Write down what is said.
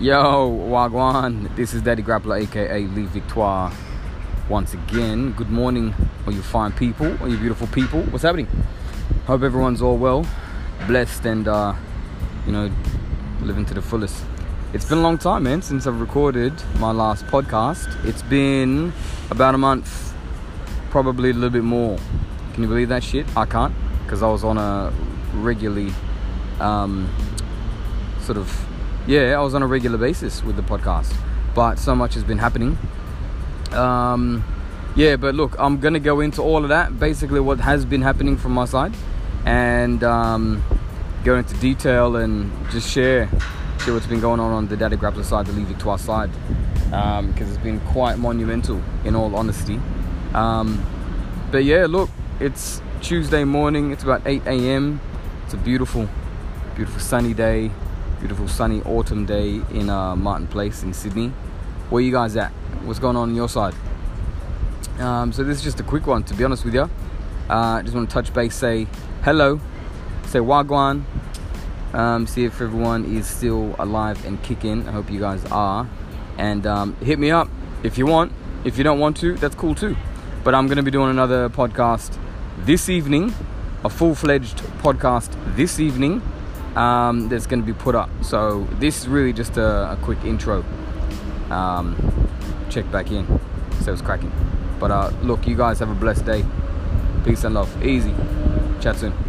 Yo, Wagwan. This is Daddy Grappler, aka Lee Victoire. Once again, good morning, all you fine people, all you beautiful people. What's happening? Hope everyone's all well, blessed, and uh, you know, living to the fullest. It's been a long time, man, since I've recorded my last podcast. It's been about a month, probably a little bit more. Can you believe that shit? I can't, because I was on a regularly, um, sort of yeah, I was on a regular basis with the podcast, but so much has been happening. Um, yeah, but look, I'm gonna go into all of that, basically what has been happening from my side, and um, go into detail and just share share what's been going on on the Daddy Grappler side, the Lee Victoire side, because um, it's been quite monumental, in all honesty. Um, but yeah, look, it's Tuesday morning. It's about 8 a.m. It's a beautiful, beautiful sunny day beautiful sunny autumn day in uh, Martin Place in Sydney. Where are you guys at? What's going on on your side? Um, so this is just a quick one, to be honest with you. Uh, just want to touch base, say hello, say wagwan, um, see if everyone is still alive and kicking. I hope you guys are, and um, hit me up if you want. If you don't want to, that's cool too. But I'm going to be doing another podcast this evening, a full-fledged podcast this evening um, that's going to be put up. So this is really just a, a quick intro. Um, check back in. So it's cracking. But uh, look, you guys have a blessed day. Peace and love. Easy. Chat soon.